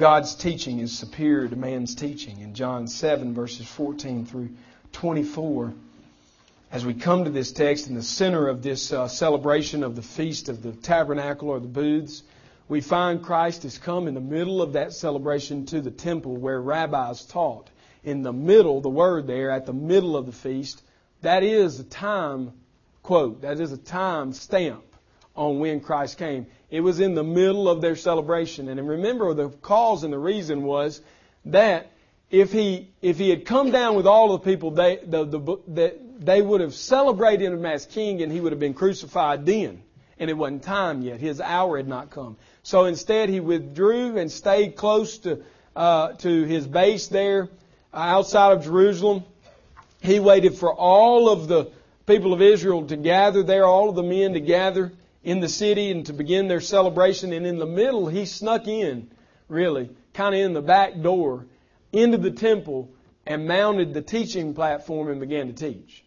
God's teaching is superior to man's teaching. In John 7, verses 14 through 24, as we come to this text in the center of this uh, celebration of the feast of the tabernacle or the booths, we find Christ has come in the middle of that celebration to the temple where rabbis taught. In the middle, the word there, at the middle of the feast, that is a time quote, that is a time stamp on when Christ came. It was in the middle of their celebration. And remember, the cause and the reason was that if he, if he had come down with all the people, they, the, the, the, they would have celebrated him as king and he would have been crucified then. And it wasn't time yet. His hour had not come. So instead, he withdrew and stayed close to, uh, to his base there uh, outside of Jerusalem. He waited for all of the people of Israel to gather there, all of the men to gather in the city and to begin their celebration. And in the middle, he snuck in, really, kind of in the back door, into the temple and mounted the teaching platform and began to teach.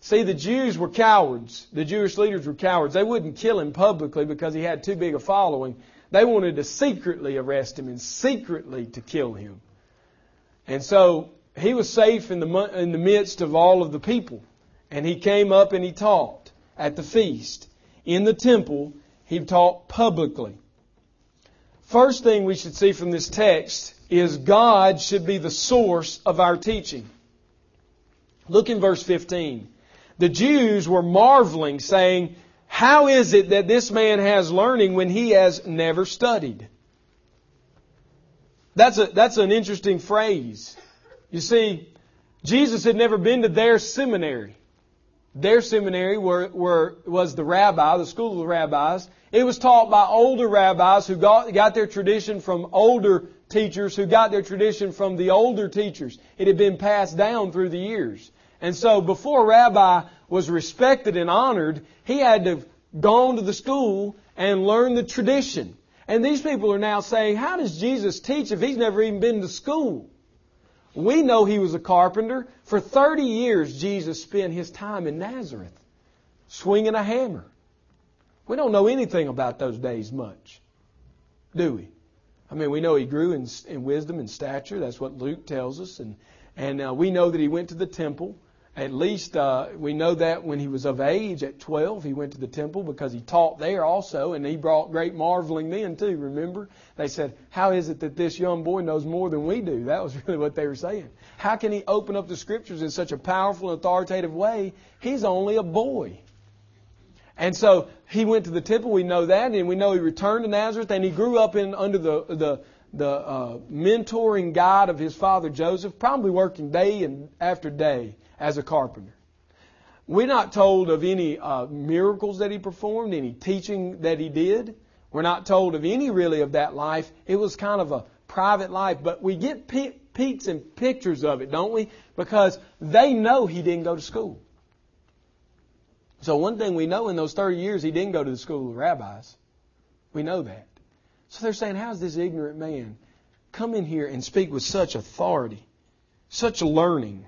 See, the Jews were cowards. The Jewish leaders were cowards. They wouldn't kill him publicly because he had too big a following. They wanted to secretly arrest him and secretly to kill him. And so he was safe in the, in the midst of all of the people. And he came up and he taught at the feast. In the temple, he taught publicly. First thing we should see from this text is God should be the source of our teaching. Look in verse 15. The Jews were marveling, saying, How is it that this man has learning when he has never studied? That's, a, that's an interesting phrase. You see, Jesus had never been to their seminary. Their seminary were, were, was the rabbi, the school of the rabbis. It was taught by older rabbis who got, got their tradition from older teachers who got their tradition from the older teachers. It had been passed down through the years. And so before a rabbi was respected and honored, he had to have gone to the school and learn the tradition. And these people are now saying, how does Jesus teach if he's never even been to school? We know he was a carpenter. For 30 years, Jesus spent his time in Nazareth swinging a hammer. We don't know anything about those days much, do we? I mean, we know he grew in, in wisdom and stature. That's what Luke tells us. And, and uh, we know that he went to the temple. At least uh, we know that when he was of age at 12, he went to the temple because he taught there also, and he brought great marveling then too. Remember? They said, How is it that this young boy knows more than we do? That was really what they were saying. How can he open up the scriptures in such a powerful and authoritative way? He's only a boy. And so he went to the temple, we know that, and we know he returned to Nazareth, and he grew up in under the, the the uh, mentoring guide of his father Joseph, probably working day and after day as a carpenter. We're not told of any uh, miracles that he performed, any teaching that he did. We're not told of any really of that life. It was kind of a private life, but we get pe- peeks and pictures of it, don't we? Because they know he didn't go to school. So one thing we know in those 30 years, he didn't go to the school of rabbis. We know that. So they're saying, how's this ignorant man come in here and speak with such authority, such learning?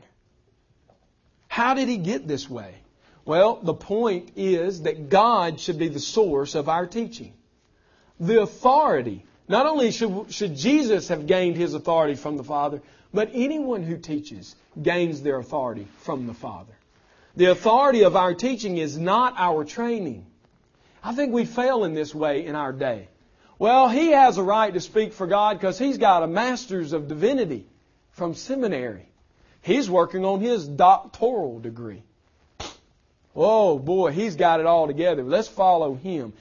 How did he get this way? Well, the point is that God should be the source of our teaching. The authority. Not only should, should Jesus have gained his authority from the Father, but anyone who teaches gains their authority from the Father. The authority of our teaching is not our training. I think we fail in this way in our day. Well, he has a right to speak for God because he's got a master's of divinity from seminary. He's working on his doctoral degree. Oh boy, he's got it all together. Let's follow him.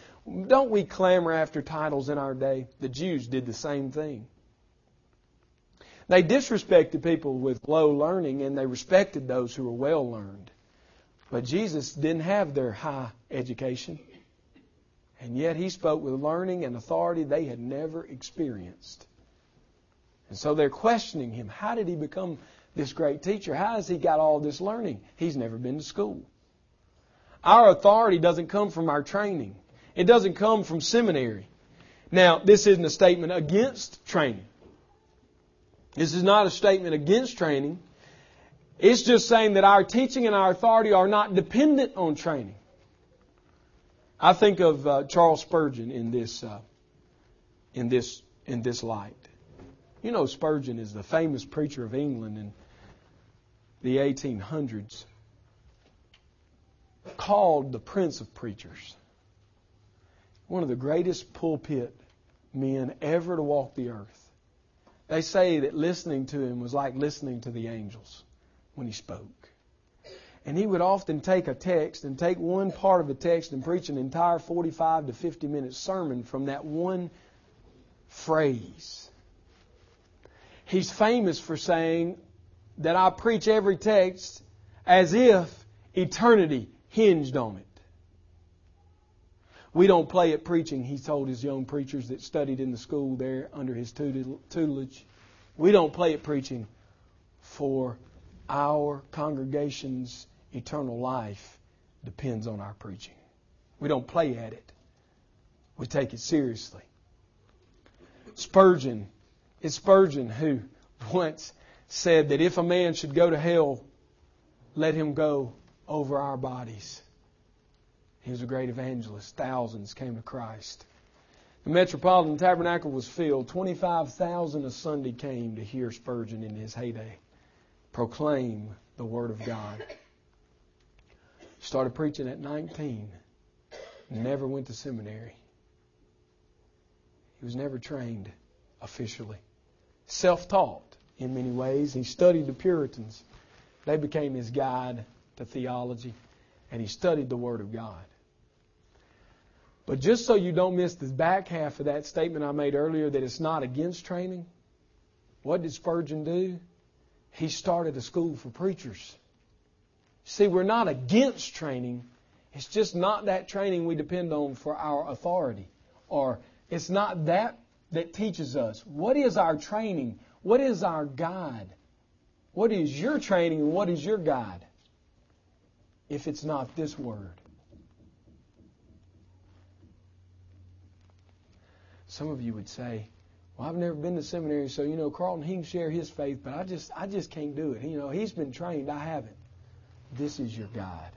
Don't we clamor after titles in our day? The Jews did the same thing. They disrespected people with low learning and they respected those who were well learned. But Jesus didn't have their high education. And yet he spoke with learning and authority they had never experienced. And so they're questioning him. How did he become this great teacher. How has he got all this learning? He's never been to school. Our authority doesn't come from our training. It doesn't come from seminary. Now, this isn't a statement against training. This is not a statement against training. It's just saying that our teaching and our authority are not dependent on training. I think of uh, Charles Spurgeon in this uh, in this in this light. You know, Spurgeon is the famous preacher of England in the 1800s, called the Prince of Preachers. One of the greatest pulpit men ever to walk the earth. They say that listening to him was like listening to the angels when he spoke. And he would often take a text and take one part of a text and preach an entire 45 to 50 minute sermon from that one phrase. He's famous for saying that I preach every text as if eternity hinged on it. We don't play at preaching, he told his young preachers that studied in the school there under his tutelage. We don't play at preaching for our congregation's eternal life depends on our preaching. We don't play at it. We take it seriously. Spurgeon, it's Spurgeon who once said that if a man should go to hell, let him go over our bodies. He was a great evangelist. Thousands came to Christ. The Metropolitan Tabernacle was filled. 25,000 a Sunday came to hear Spurgeon in his heyday proclaim the Word of God. Started preaching at 19. Never went to seminary. He was never trained officially. Self taught in many ways. He studied the Puritans. They became his guide to theology, and he studied the Word of God. But just so you don't miss the back half of that statement I made earlier that it's not against training, what did Spurgeon do? He started a school for preachers. See, we're not against training. It's just not that training we depend on for our authority. Or it's not that that teaches us. What is our training? What is our God? What is your training what is your God? If it's not this word. Some of you would say, well, I've never been to seminary, so you know, Carlton, he can share his faith, but I just, I just can't do it. You know, he's been trained, I haven't. This is your guide.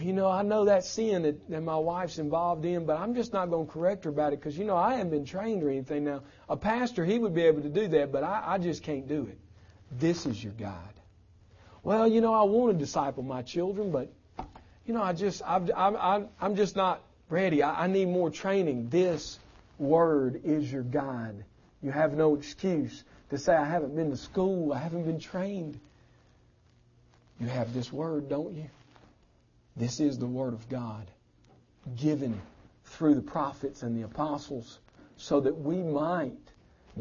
You know, I know that sin that, that my wife's involved in, but I'm just not going to correct her about it because, you know, I haven't been trained or anything. Now, a pastor, he would be able to do that, but I, I just can't do it. This is your guide. Well, you know, I want to disciple my children, but, you know, I just, I'm, I'm, I'm just not ready. I, I need more training. This Word is your guide. You have no excuse to say, I haven't been to school, I haven't been trained. You have this Word, don't you? This is the Word of God, given through the prophets and the apostles, so that we might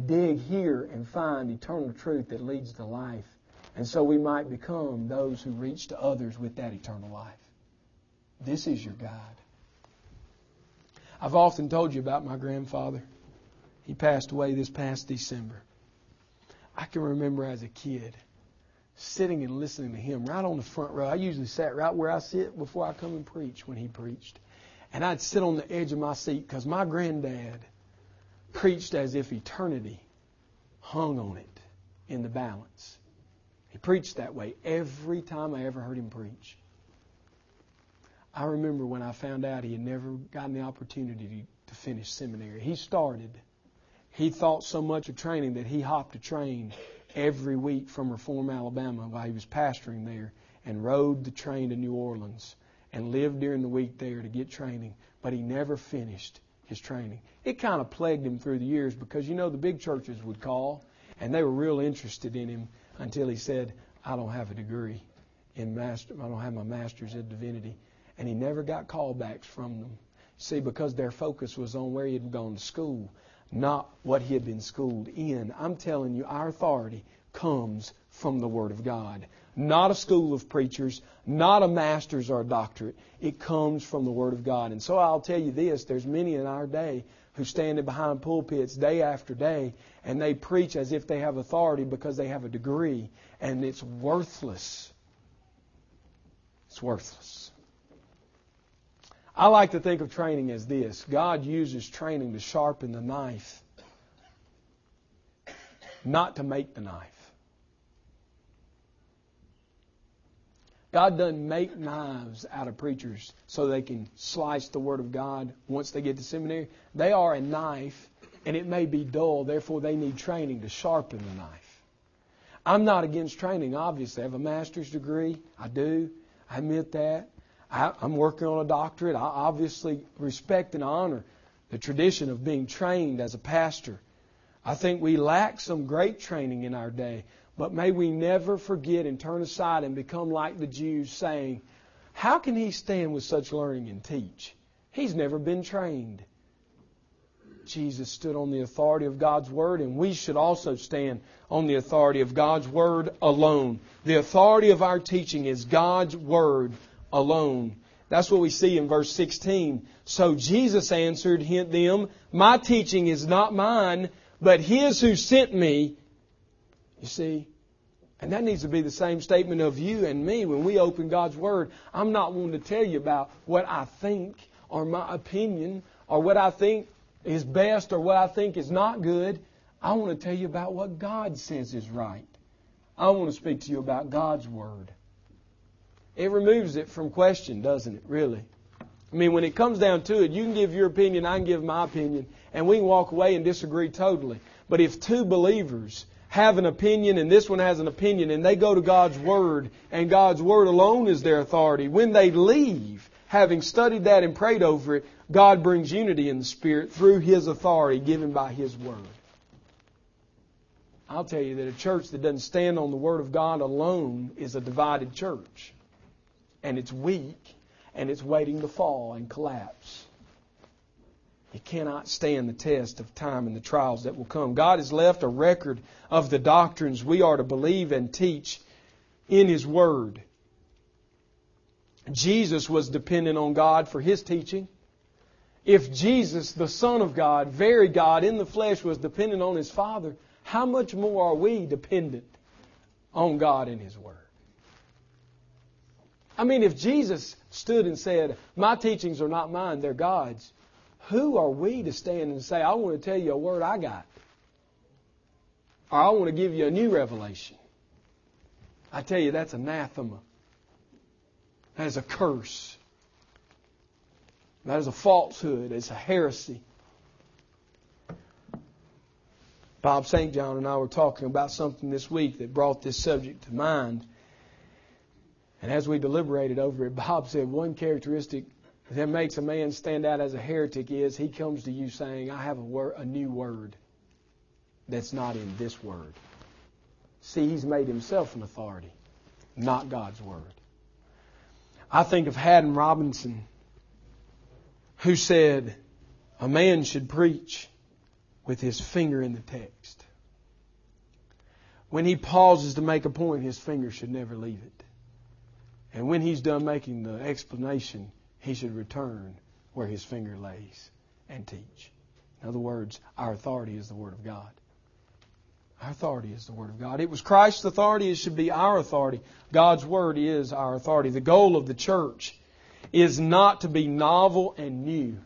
dig here and find eternal truth that leads to life. And so we might become those who reach to others with that eternal life. This is your guide. I've often told you about my grandfather. He passed away this past December. I can remember as a kid sitting and listening to him right on the front row. I usually sat right where I sit before I come and preach when he preached. And I'd sit on the edge of my seat because my granddad preached as if eternity hung on it in the balance. He preached that way every time I ever heard him preach. I remember when I found out he had never gotten the opportunity to finish seminary. He started. He thought so much of training that he hopped a train every week from Reform, Alabama while he was pastoring there and rode the train to New Orleans and lived during the week there to get training, but he never finished his training. It kind of plagued him through the years because you know the big churches would call and they were real interested in him until he said, I don't have a degree in master I don't have my master's in divinity and he never got callbacks from them. See, because their focus was on where he had gone to school, not what he had been schooled in. I'm telling you, our authority comes from the Word of God. Not a school of preachers, not a master's or a doctorate. It comes from the Word of God. And so I'll tell you this, there's many in our day who stand behind pulpits day after day and they preach as if they have authority because they have a degree and it's worthless. It's worthless. I like to think of training as this God uses training to sharpen the knife, not to make the knife. God doesn't make knives out of preachers so they can slice the Word of God once they get to seminary. They are a knife and it may be dull, therefore they need training to sharpen the knife. I'm not against training, obviously. I have a master's degree. I do. I admit that. I, am working on a doctorate. I obviously respect and honor the tradition of being trained as a pastor. I think we lack some great training in our day, but may we never forget and turn aside and become like the Jews, saying, How can he stand with such learning and teach? He's never been trained. Jesus stood on the authority of God's Word, and we should also stand on the authority of God's Word alone. The authority of our teaching is God's Word alone. That's what we see in verse 16. So Jesus answered them, My teaching is not mine, but His who sent me. You see? And that needs to be the same statement of you and me when we open God's Word. I'm not wanting to tell you about what I think or my opinion or what I think is best or what I think is not good. I want to tell you about what God says is right. I want to speak to you about God's Word. It removes it from question, doesn't it, really? I mean, when it comes down to it, you can give your opinion, I can give my opinion, and we can walk away and disagree totally. But if two believers have an opinion and this one has an opinion and they go to God's Word and God's Word alone is their authority, when they leave, having studied that and prayed over it, God brings unity in the Spirit through His authority given by His Word. I'll tell you that a church that doesn't stand on the Word of God alone is a divided church. And it's weak and it's waiting to fall and collapse. It cannot stand the test of time and the trials that will come. God has left a record of the doctrines we are to believe and teach in His Word. Jesus was dependent on God for His teaching. If Jesus, the Son of God, very God in the flesh, was dependent on His Father, how much more are we dependent on God and His Word? I mean, if Jesus stood and said, My teachings are not mine, they're God's, who are we to stand and say, I want to tell you a word I got? Or I want to give you a new revelation? I tell you, that's anathema. That is a curse. That is a falsehood. It's a heresy. Bob St. John and I were talking about something this week that brought this subject to mind. And as we deliberated over it, Bob said one characteristic that makes a man stand out as a heretic is he comes to you saying, I have a, a new word that's not in this word. See, he's made himself an authority, not God's word. I think of Haddon Robinson, who said, A man should preach with his finger in the text. When he pauses to make a point, his finger should never leave it. And when he's done making the explanation, he should return where his finger lays and teach. In other words, our authority is the Word of God. Our authority is the Word of God. It was Christ's authority, it should be our authority. God's Word is our authority. The goal of the church is not to be novel and new.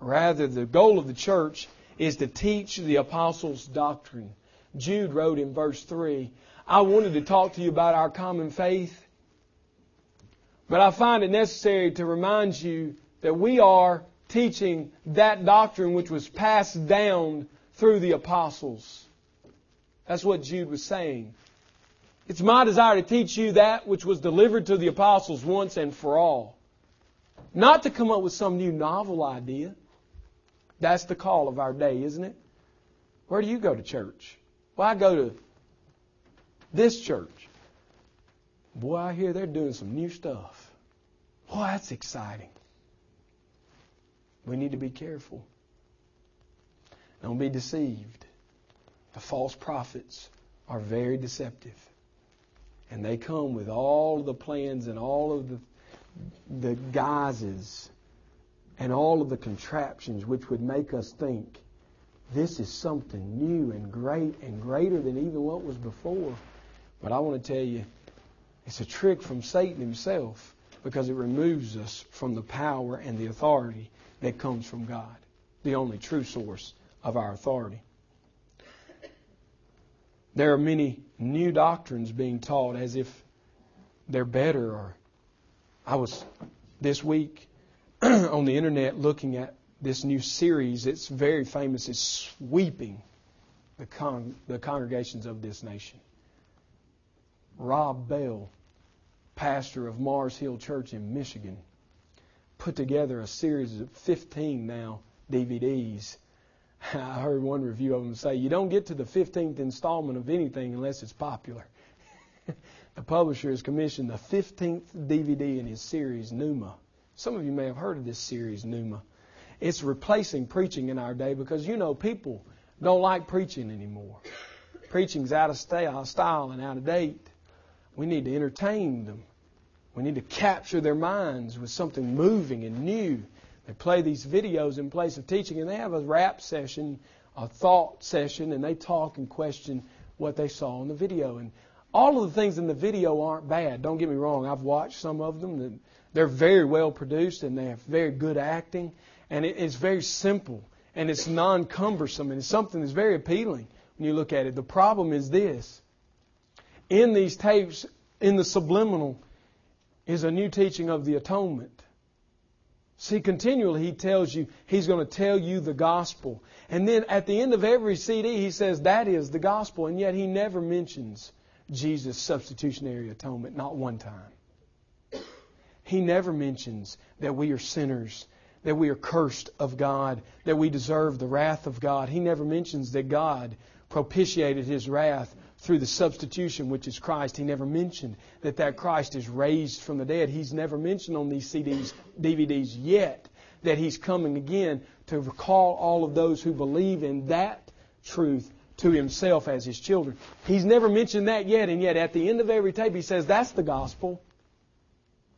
Rather, the goal of the church is to teach the apostles' doctrine. Jude wrote in verse 3 I wanted to talk to you about our common faith, but I find it necessary to remind you that we are teaching that doctrine which was passed down through the apostles. That's what Jude was saying. It's my desire to teach you that which was delivered to the apostles once and for all. Not to come up with some new novel idea. That's the call of our day, isn't it? Where do you go to church? Well, I go to this church. Boy, I hear they're doing some new stuff. Boy, that's exciting. We need to be careful. Don't be deceived. The false prophets are very deceptive. And they come with all of the plans and all of the, the guises and all of the contraptions which would make us think this is something new and great and greater than even what was before. But I want to tell you, it's a trick from Satan himself because it removes us from the power and the authority that comes from God, the only true source of our authority. There are many new doctrines being taught as if they're better. Or I was this week on the internet looking at this new series, it's very famous, is sweeping the, con- the congregations of this nation. Rob Bell, pastor of Mars Hill Church in Michigan, put together a series of 15 now DVDs. I heard one review of them say, You don't get to the 15th installment of anything unless it's popular. the publisher has commissioned the 15th DVD in his series, Nooma. Some of you may have heard of this series, Nooma. It's replacing preaching in our day because, you know, people don't like preaching anymore. Preaching's out of style and out of date. We need to entertain them. We need to capture their minds with something moving and new. They play these videos in place of teaching, and they have a rap session, a thought session, and they talk and question what they saw in the video. And all of the things in the video aren't bad. Don't get me wrong. I've watched some of them. They're very well produced, and they have very good acting, and it's very simple, and it's non-cumbersome, and it's something that's very appealing when you look at it. The problem is this in these tapes, in the subliminal, is a new teaching of the atonement. See, continually he tells you, he's going to tell you the gospel. And then at the end of every CD, he says that is the gospel. And yet he never mentions Jesus' substitutionary atonement, not one time. He never mentions that we are sinners, that we are cursed of God, that we deserve the wrath of God. He never mentions that God propitiated his wrath through the substitution, which is Christ. He never mentioned that that Christ is raised from the dead. He's never mentioned on these CDs, DVDs yet that he's coming again to recall all of those who believe in that truth to himself as his children. He's never mentioned that yet, and yet at the end of every tape he says, That's the gospel.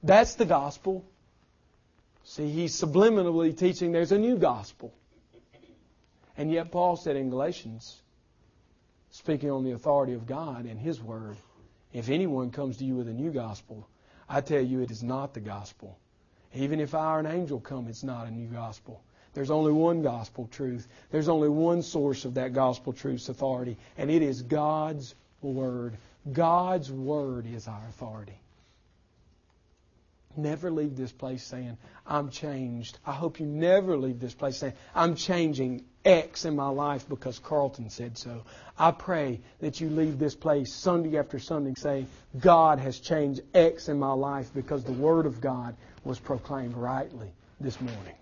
That's the gospel. See, he's subliminally teaching there's a new gospel. And yet Paul said in Galatians, speaking on the authority of God and His Word. If anyone comes to you with a new gospel, I tell you it is not the gospel. Even if I or an angel come, it's not a new gospel. There's only one gospel truth. There's only one source of that gospel truth's authority, and it is God's Word. God's Word is our authority. Never leave this place saying, I'm changed. I hope you never leave this place saying, I'm changing X in my life because Carlton said so. I pray that you leave this place Sunday after Sunday saying, God has changed X in my life because the Word of God was proclaimed rightly this morning.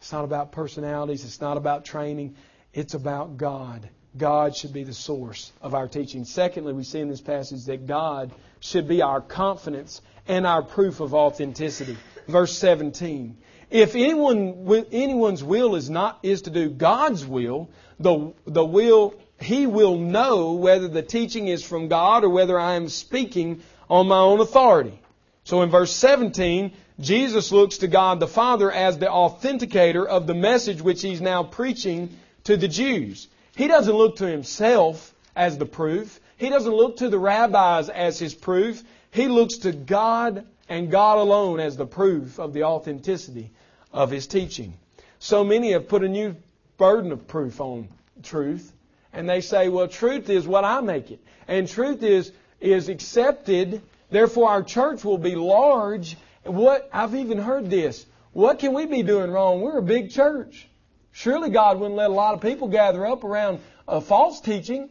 It's not about personalities. It's not about training. It's about God. God should be the source of our teaching. Secondly, we see in this passage that God should be our confidence and our proof of authenticity. Verse 17. If anyone, anyone's will is not, is to do God's will, the, the will, he will know whether the teaching is from God or whether I am speaking on my own authority. So in verse 17, Jesus looks to God the Father as the authenticator of the message which he's now preaching to the Jews. He doesn't look to himself as the proof. He doesn't look to the rabbis as his proof. He looks to God and God alone as the proof of the authenticity of his teaching. So many have put a new burden of proof on truth, and they say, well, truth is what I make it. And truth is, is accepted, therefore our church will be large. What, I've even heard this. What can we be doing wrong? We're a big church. Surely God wouldn't let a lot of people gather up around a false teaching.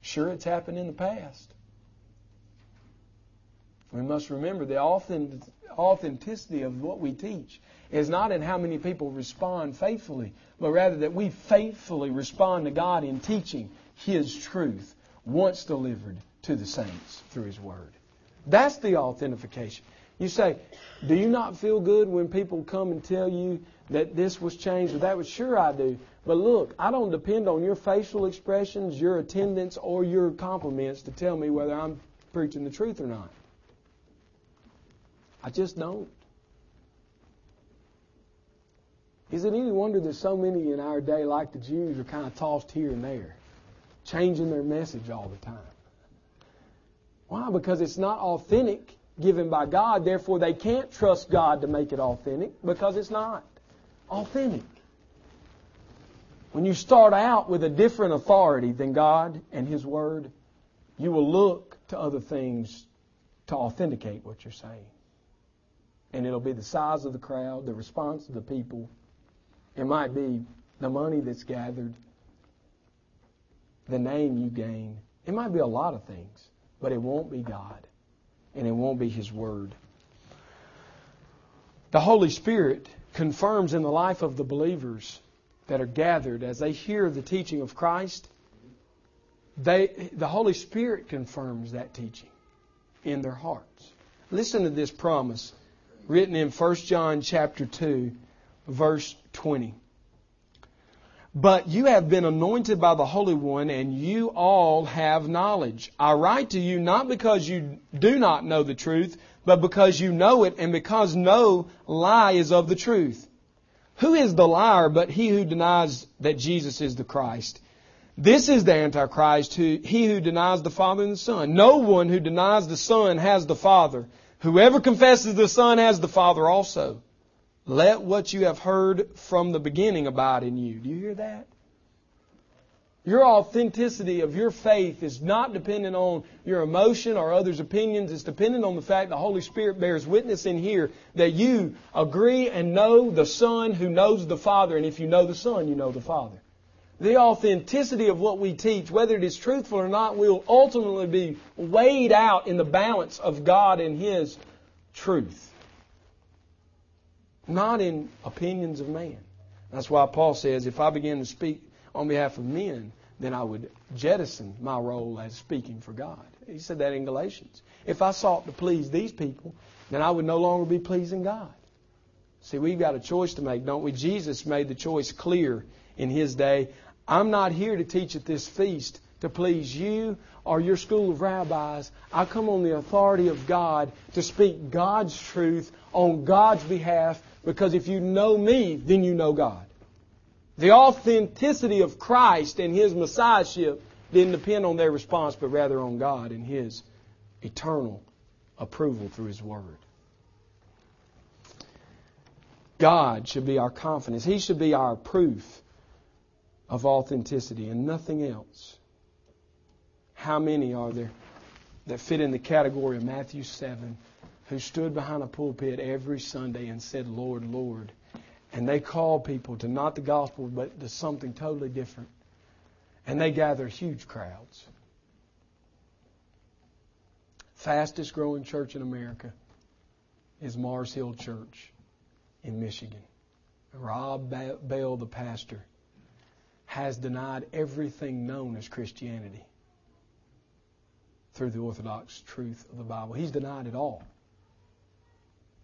Sure, it's happened in the past. We must remember the authenticity of what we teach is not in how many people respond faithfully, but rather that we faithfully respond to God in teaching His truth once delivered to the saints through His Word. That's the authentication. You say, do you not feel good when people come and tell you that this was changed or that was? Sure, I do. But look, I don't depend on your facial expressions, your attendance, or your compliments to tell me whether I'm preaching the truth or not. I just don't. Is it any wonder that so many in our day, like the Jews, are kind of tossed here and there, changing their message all the time? Why? Because it's not authentic given by God, therefore they can't trust God to make it authentic because it's not authentic. When you start out with a different authority than God and His Word, you will look to other things to authenticate what you're saying. And it'll be the size of the crowd, the response of the people. It might be the money that's gathered, the name you gain. It might be a lot of things, but it won't be God. And it won't be His Word. The Holy Spirit confirms in the life of the believers that are gathered as they hear the teaching of Christ. They, the Holy Spirit confirms that teaching in their hearts. Listen to this promise written in 1 John chapter 2 verse 20. But you have been anointed by the Holy One, and you all have knowledge. I write to you not because you do not know the truth, but because you know it, and because no lie is of the truth. Who is the liar but he who denies that Jesus is the Christ? This is the Antichrist, who, he who denies the Father and the Son. No one who denies the Son has the Father. Whoever confesses the Son has the Father also. Let what you have heard from the beginning abide in you. Do you hear that? Your authenticity of your faith is not dependent on your emotion or others' opinions. It's dependent on the fact the Holy Spirit bears witness in here that you agree and know the Son who knows the Father. And if you know the Son, you know the Father. The authenticity of what we teach, whether it is truthful or not, will ultimately be weighed out in the balance of God and His truth not in opinions of man. That's why Paul says, if I begin to speak on behalf of men, then I would jettison my role as speaking for God. He said that in Galatians. If I sought to please these people, then I would no longer be pleasing God. See, we've got a choice to make, don't we? Jesus made the choice clear in his day. I'm not here to teach at this feast to please you or your school of rabbis. I come on the authority of God to speak God's truth on God's behalf because if you know me, then you know God. The authenticity of Christ and His Messiahship didn't depend on their response, but rather on God and His eternal approval through His Word. God should be our confidence. He should be our proof of authenticity and nothing else. How many are there that fit in the category of Matthew 7 who stood behind a pulpit every Sunday and said, Lord, Lord. And they called people to not the gospel, but to something totally different. And they gathered huge crowds. Fastest growing church in America is Mars Hill Church in Michigan. Rob Bell, the pastor, has denied everything known as Christianity through the orthodox truth of the Bible. He's denied it all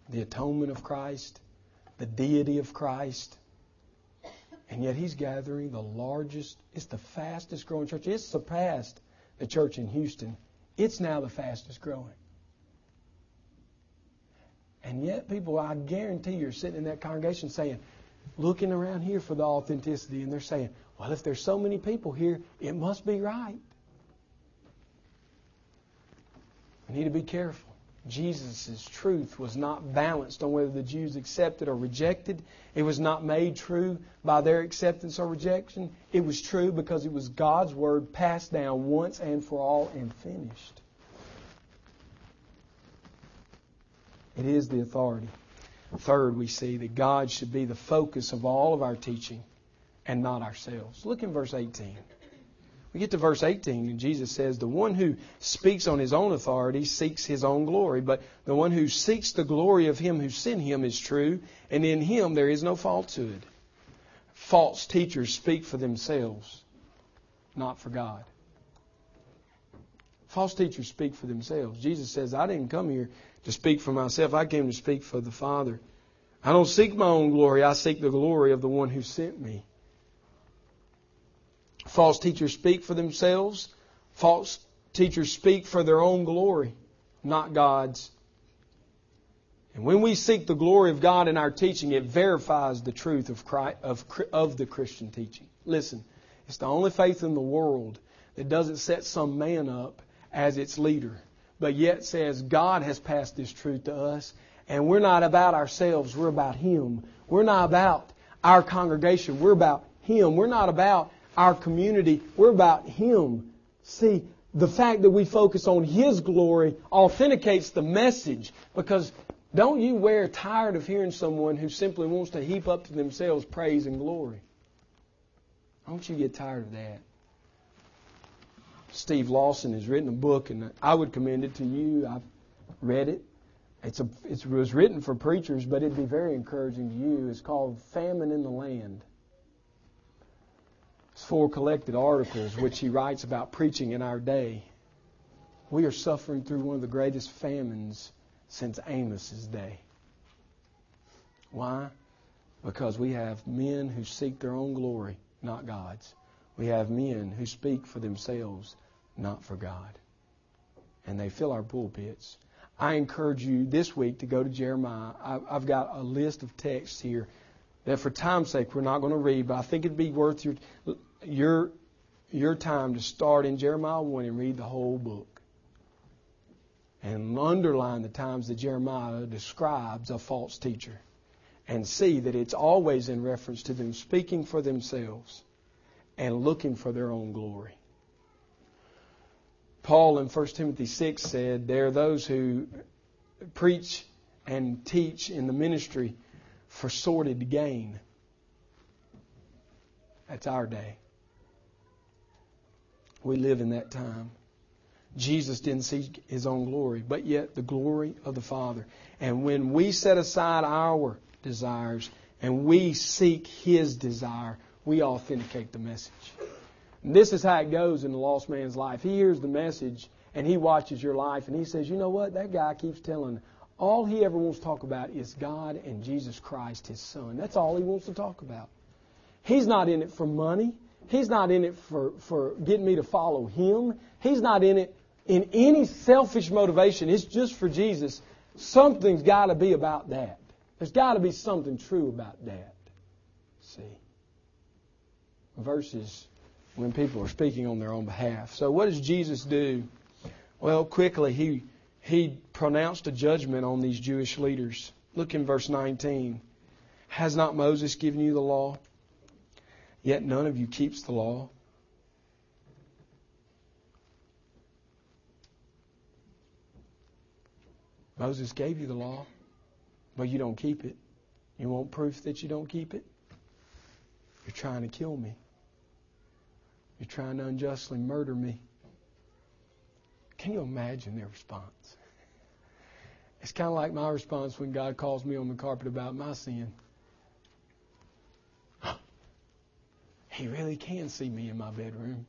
the atonement of Christ, the deity of Christ. And yet he's gathering the largest, it's the fastest growing church. It's surpassed the church in Houston. It's now the fastest growing. And yet, people, I guarantee you're sitting in that congregation saying, looking around here for the authenticity, and they're saying, well, if there's so many people here, it must be right. We need to be careful. Jesus' truth was not balanced on whether the Jews accepted or rejected. It was not made true by their acceptance or rejection. It was true because it was God's word passed down once and for all and finished. It is the authority. Third, we see that God should be the focus of all of our teaching and not ourselves. Look in verse 18. We get to verse 18, and Jesus says, The one who speaks on his own authority seeks his own glory, but the one who seeks the glory of him who sent him is true, and in him there is no falsehood. False teachers speak for themselves, not for God. False teachers speak for themselves. Jesus says, I didn't come here to speak for myself, I came to speak for the Father. I don't seek my own glory, I seek the glory of the one who sent me. False teachers speak for themselves. False teachers speak for their own glory, not God's. And when we seek the glory of God in our teaching, it verifies the truth of, Christ, of, of the Christian teaching. Listen, it's the only faith in the world that doesn't set some man up as its leader, but yet says God has passed this truth to us, and we're not about ourselves, we're about Him. We're not about our congregation, we're about Him. We're not about our community. We're about Him. See, the fact that we focus on His glory authenticates the message because Don't you wear tired of hearing someone who simply wants to heap up to themselves praise and glory? Don't you get tired of that? Steve Lawson has written a book, and I would commend it to you. I've read it. It's a, it was written for preachers, but it'd be very encouraging to you. It's called Famine in the Land. Four collected articles which he writes about preaching in our day. We are suffering through one of the greatest famines since Amos's day. Why? Because we have men who seek their own glory, not God's. We have men who speak for themselves, not for God. And they fill our pulpits. I encourage you this week to go to Jeremiah. I've got a list of texts here that, for time's sake, we're not going to read, but I think it'd be worth your your your time to start in Jeremiah one and read the whole book and underline the times that Jeremiah describes a false teacher and see that it's always in reference to them speaking for themselves and looking for their own glory. Paul in 1 Timothy 6 said, There are those who preach and teach in the ministry for sordid gain. That's our day. We live in that time. Jesus didn't seek his own glory, but yet the glory of the Father. And when we set aside our desires and we seek his desire, we authenticate the message. And this is how it goes in the lost man's life. He hears the message and he watches your life and he says, you know what? That guy keeps telling all he ever wants to talk about is God and Jesus Christ, his son. That's all he wants to talk about. He's not in it for money. He's not in it for, for getting me to follow him. He's not in it in any selfish motivation, it's just for Jesus, something's got to be about that. There's got to be something true about that. See? Verses when people are speaking on their own behalf. So what does Jesus do? Well, quickly, he, he pronounced a judgment on these Jewish leaders. Look in verse 19. Has not Moses given you the law? Yet none of you keeps the law. Moses gave you the law, but you don't keep it. You want proof that you don't keep it? You're trying to kill me. You're trying to unjustly murder me. Can you imagine their response? It's kind of like my response when God calls me on the carpet about my sin. He really can see me in my bedroom.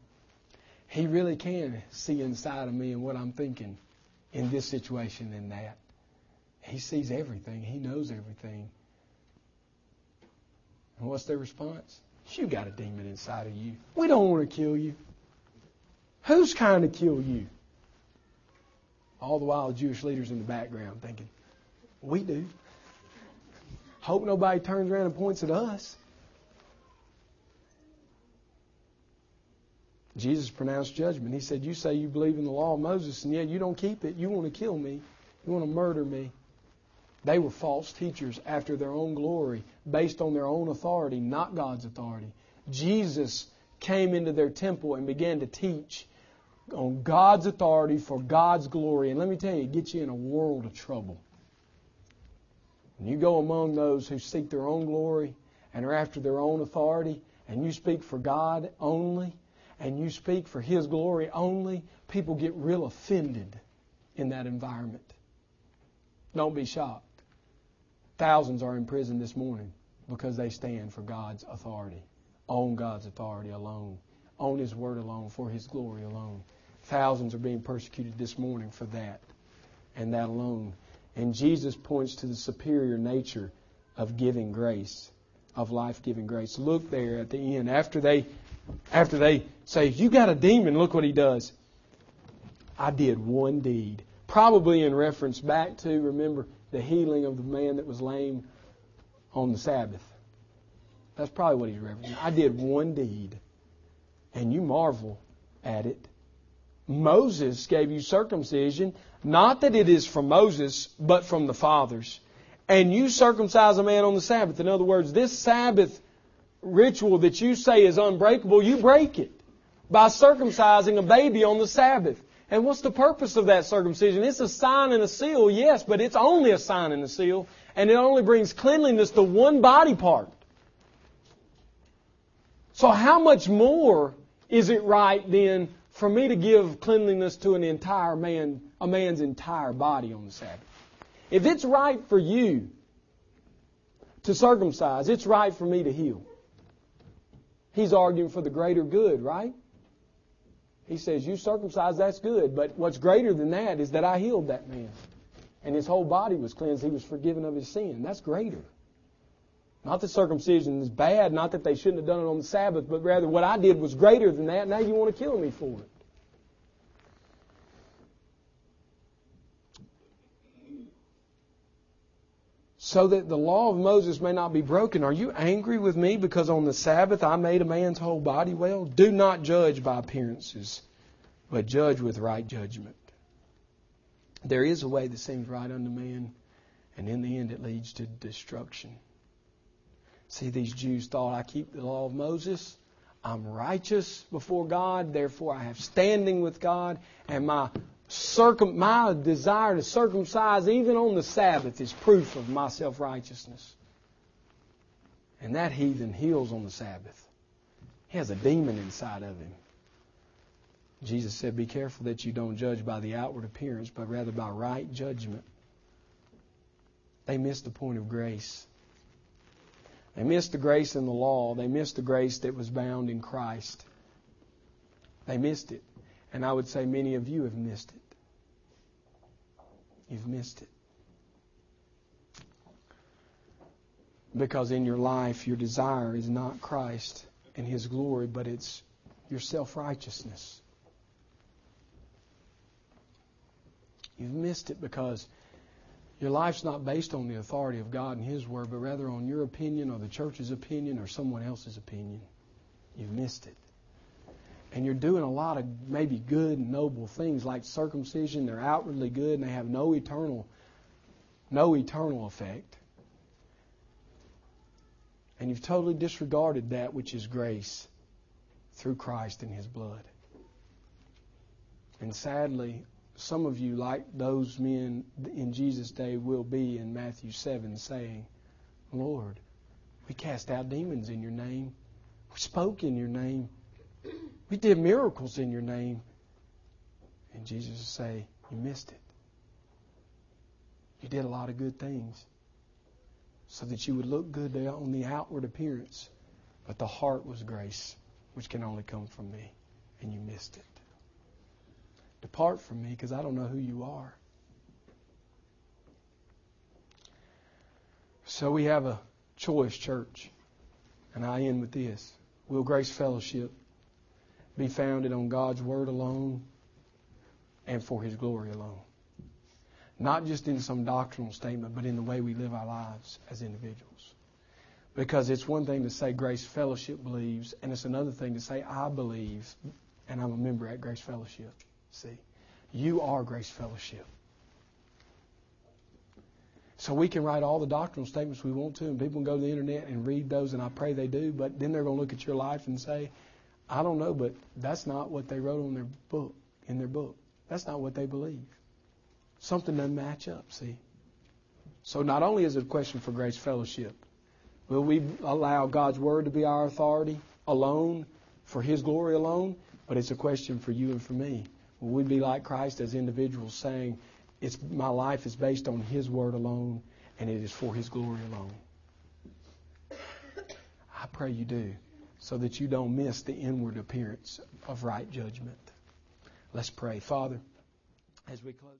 He really can see inside of me and what I'm thinking in this situation and that. He sees everything. He knows everything. And what's their response? You got a demon inside of you. We don't want to kill you. Who's trying to kill you? All the while, Jewish leaders in the background thinking, we do. Hope nobody turns around and points at us. Jesus pronounced judgment. He said, You say you believe in the law of Moses, and yet you don't keep it. You want to kill me. You want to murder me. They were false teachers after their own glory, based on their own authority, not God's authority. Jesus came into their temple and began to teach on God's authority for God's glory. And let me tell you, it gets you in a world of trouble. When you go among those who seek their own glory and are after their own authority, and you speak for God only, and you speak for His glory only, people get real offended in that environment. Don't be shocked. Thousands are in prison this morning because they stand for God's authority, on God's authority alone, on His word alone, for His glory alone. Thousands are being persecuted this morning for that and that alone. And Jesus points to the superior nature of giving grace, of life giving grace. Look there at the end. After they after they say, You got a demon, look what he does. I did one deed. Probably in reference back to, remember, the healing of the man that was lame on the Sabbath. That's probably what he's referencing. I did one deed, and you marvel at it. Moses gave you circumcision, not that it is from Moses, but from the fathers. And you circumcise a man on the Sabbath. In other words, this Sabbath ritual that you say is unbreakable, you break it by circumcising a baby on the Sabbath. And what's the purpose of that circumcision? It's a sign and a seal, yes, but it's only a sign and a seal, and it only brings cleanliness to one body part. So how much more is it right then for me to give cleanliness to an entire man, a man's entire body on the Sabbath? If it's right for you to circumcise, it's right for me to heal. He's arguing for the greater good, right? He says, You circumcise, that's good. But what's greater than that is that I healed that man. And his whole body was cleansed. He was forgiven of his sin. That's greater. Not that circumcision is bad, not that they shouldn't have done it on the Sabbath, but rather what I did was greater than that. Now you want to kill me for it. So that the law of Moses may not be broken. Are you angry with me because on the Sabbath I made a man's whole body well? Do not judge by appearances, but judge with right judgment. There is a way that seems right unto man, and in the end it leads to destruction. See, these Jews thought, I keep the law of Moses. I'm righteous before God, therefore I have standing with God, and my circum, my desire to circumcise even on the Sabbath is proof of my self righteousness. And that heathen heals on the Sabbath. He has a demon inside of him. Jesus said, Be careful that you don't judge by the outward appearance, but rather by right judgment. They missed the point of grace. They missed the grace in the law. They missed the grace that was bound in Christ. They missed it. And I would say many of you have missed it. You've missed it. Because in your life, your desire is not Christ and His glory, but it's your self righteousness. You've missed it because your life's not based on the authority of God and His Word, but rather on your opinion or the church's opinion or someone else's opinion. You've missed it and you're doing a lot of maybe good and noble things like circumcision they're outwardly good and they have no eternal no eternal effect. And you've totally disregarded that which is grace through Christ and his blood. And sadly some of you like those men in Jesus day will be in Matthew 7 saying Lord we cast out demons in your name. We spoke in your name we did miracles in your name. And Jesus would say, You missed it. You did a lot of good things so that you would look good on the outward appearance. But the heart was grace, which can only come from me. And you missed it. Depart from me because I don't know who you are. So we have a choice, church. And I end with this Will Grace Fellowship be founded on God's Word alone and for His glory alone. Not just in some doctrinal statement, but in the way we live our lives as individuals. Because it's one thing to say Grace Fellowship believes, and it's another thing to say I believe, and I'm a member at Grace Fellowship. See, you are Grace Fellowship. So we can write all the doctrinal statements we want to, and people can go to the internet and read those, and I pray they do, but then they're going to look at your life and say, I don't know, but that's not what they wrote on their book, in their book. That's not what they believe. Something doesn't match up, see? So not only is it a question for Grace Fellowship, will we allow God's Word to be our authority alone, for His glory alone? But it's a question for you and for me. Will we be like Christ as individuals saying, it's, my life is based on His Word alone, and it is for His glory alone? I pray you do so that you don't miss the inward appearance of right judgment. Let's pray. Father, as we close.